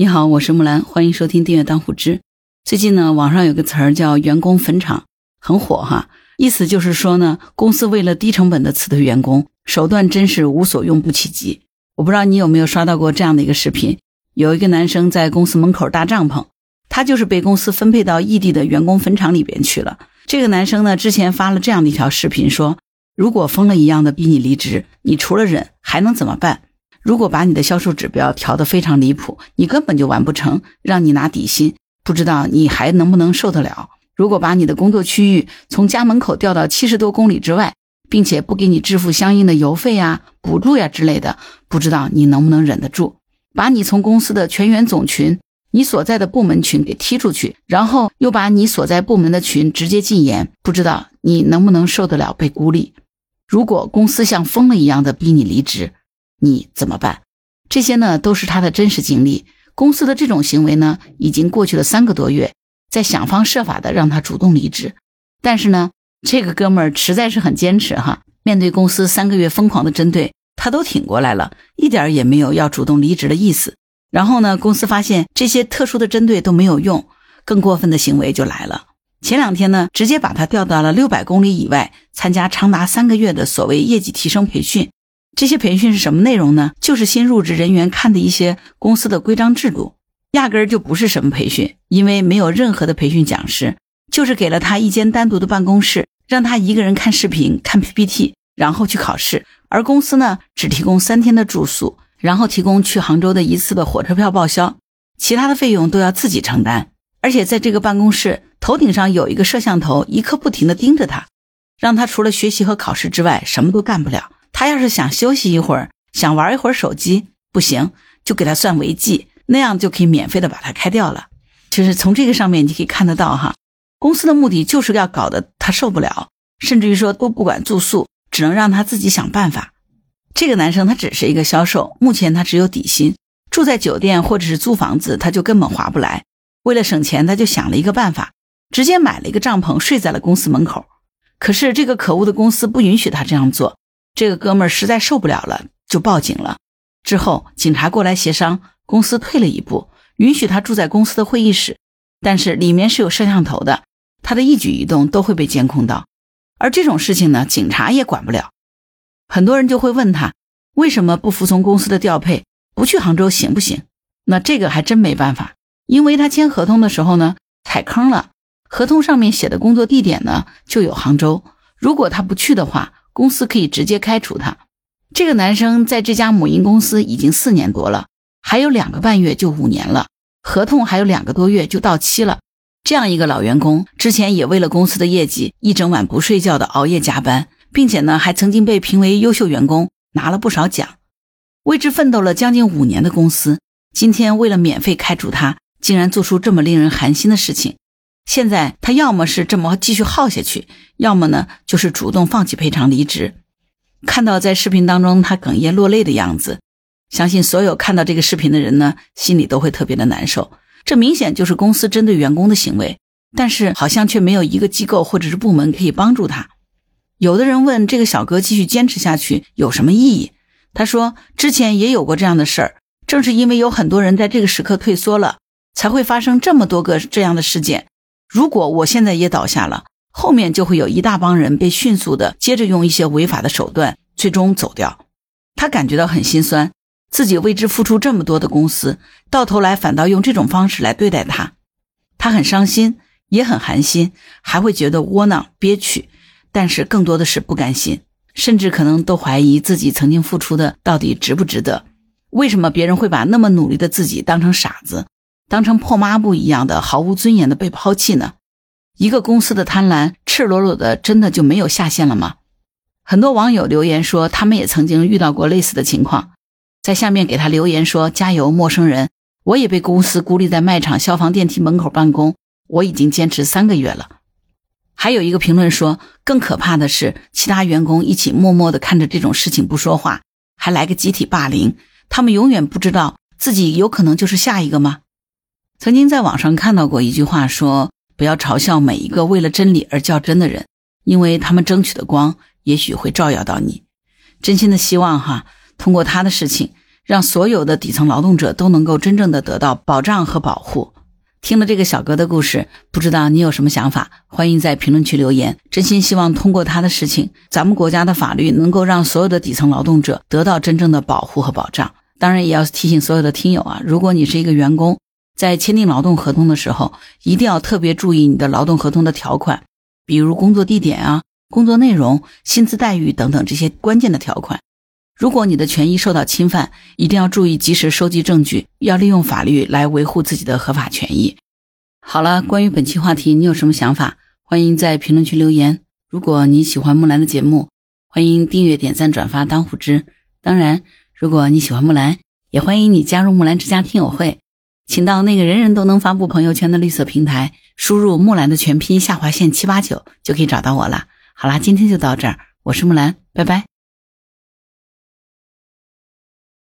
你好，我是木兰，欢迎收听订阅当户知。最近呢，网上有个词儿叫“员工坟场”，很火哈。意思就是说呢，公司为了低成本的辞退员工，手段真是无所用不其极。我不知道你有没有刷到过这样的一个视频：有一个男生在公司门口搭帐篷，他就是被公司分配到异地的员工坟场里边去了。这个男生呢，之前发了这样的一条视频，说如果疯了一样的逼你离职，你除了忍还能怎么办？如果把你的销售指标调得非常离谱，你根本就完不成，让你拿底薪，不知道你还能不能受得了？如果把你的工作区域从家门口调到七十多公里之外，并且不给你支付相应的油费呀、补助呀之类的，不知道你能不能忍得住？把你从公司的全员总群、你所在的部门群给踢出去，然后又把你所在部门的群直接禁言，不知道你能不能受得了被孤立？如果公司像疯了一样的逼你离职，你怎么办？这些呢都是他的真实经历。公司的这种行为呢，已经过去了三个多月，在想方设法的让他主动离职。但是呢，这个哥们儿实在是很坚持哈。面对公司三个月疯狂的针对，他都挺过来了，一点也没有要主动离职的意思。然后呢，公司发现这些特殊的针对都没有用，更过分的行为就来了。前两天呢，直接把他调到了六百公里以外，参加长达三个月的所谓业绩提升培训。这些培训是什么内容呢？就是新入职人员看的一些公司的规章制度，压根儿就不是什么培训，因为没有任何的培训讲师，就是给了他一间单独的办公室，让他一个人看视频、看 PPT，然后去考试。而公司呢，只提供三天的住宿，然后提供去杭州的一次的火车票报销，其他的费用都要自己承担。而且在这个办公室头顶上有一个摄像头，一刻不停的盯着他，让他除了学习和考试之外，什么都干不了。他要是想休息一会儿，想玩一会儿手机，不行，就给他算违纪，那样就可以免费的把他开掉了。就是从这个上面你可以看得到，哈，公司的目的就是要搞得他受不了，甚至于说都不管住宿，只能让他自己想办法。这个男生他只是一个销售，目前他只有底薪，住在酒店或者是租房子，他就根本划不来。为了省钱，他就想了一个办法，直接买了一个帐篷睡在了公司门口。可是这个可恶的公司不允许他这样做。这个哥们儿实在受不了了，就报警了。之后警察过来协商，公司退了一步，允许他住在公司的会议室，但是里面是有摄像头的，他的一举一动都会被监控到。而这种事情呢，警察也管不了。很多人就会问他，为什么不服从公司的调配，不去杭州行不行？那这个还真没办法，因为他签合同的时候呢，踩坑了。合同上面写的工作地点呢，就有杭州。如果他不去的话，公司可以直接开除他。这个男生在这家母婴公司已经四年多了，还有两个半月就五年了，合同还有两个多月就到期了。这样一个老员工，之前也为了公司的业绩一整晚不睡觉的熬夜加班，并且呢还曾经被评为优秀员工，拿了不少奖。为之奋斗了将近五年的公司，今天为了免费开除他，竟然做出这么令人寒心的事情。现在他要么是这么继续耗下去，要么呢就是主动放弃赔偿离职。看到在视频当中他哽咽落泪的样子，相信所有看到这个视频的人呢，心里都会特别的难受。这明显就是公司针对员工的行为，但是好像却没有一个机构或者是部门可以帮助他。有的人问这个小哥继续坚持下去有什么意义？他说之前也有过这样的事儿，正是因为有很多人在这个时刻退缩了，才会发生这么多个这样的事件。如果我现在也倒下了，后面就会有一大帮人被迅速的接着用一些违法的手段，最终走掉。他感觉到很心酸，自己为之付出这么多的公司，到头来反倒用这种方式来对待他，他很伤心，也很寒心，还会觉得窝囊憋屈，但是更多的是不甘心，甚至可能都怀疑自己曾经付出的到底值不值得？为什么别人会把那么努力的自己当成傻子？当成破抹布一样的毫无尊严的被抛弃呢？一个公司的贪婪，赤裸裸的，真的就没有下限了吗？很多网友留言说，他们也曾经遇到过类似的情况，在下面给他留言说：“加油，陌生人！我也被公司孤立在卖场消防电梯门口办公，我已经坚持三个月了。”还有一个评论说，更可怕的是，其他员工一起默默的看着这种事情不说话，还来个集体霸凌，他们永远不知道自己有可能就是下一个吗？曾经在网上看到过一句话，说不要嘲笑每一个为了真理而较真的人，因为他们争取的光也许会照耀到你。真心的希望哈，通过他的事情，让所有的底层劳动者都能够真正的得到保障和保护。听了这个小哥的故事，不知道你有什么想法？欢迎在评论区留言。真心希望通过他的事情，咱们国家的法律能够让所有的底层劳动者得到真正的保护和保障。当然，也要提醒所有的听友啊，如果你是一个员工，在签订劳动合同的时候，一定要特别注意你的劳动合同的条款，比如工作地点啊、工作内容、薪资待遇等等这些关键的条款。如果你的权益受到侵犯，一定要注意及时收集证据，要利用法律来维护自己的合法权益。好了，关于本期话题，你有什么想法？欢迎在评论区留言。如果你喜欢木兰的节目，欢迎订阅、点赞、转发、当虎之。当然，如果你喜欢木兰，也欢迎你加入木兰之家听友会，请到那个人人都能发布朋友圈的绿色平台，输入木兰的全拼下划线七八九，就可以找到我了。好啦，今天就到这儿，我是木兰，拜拜。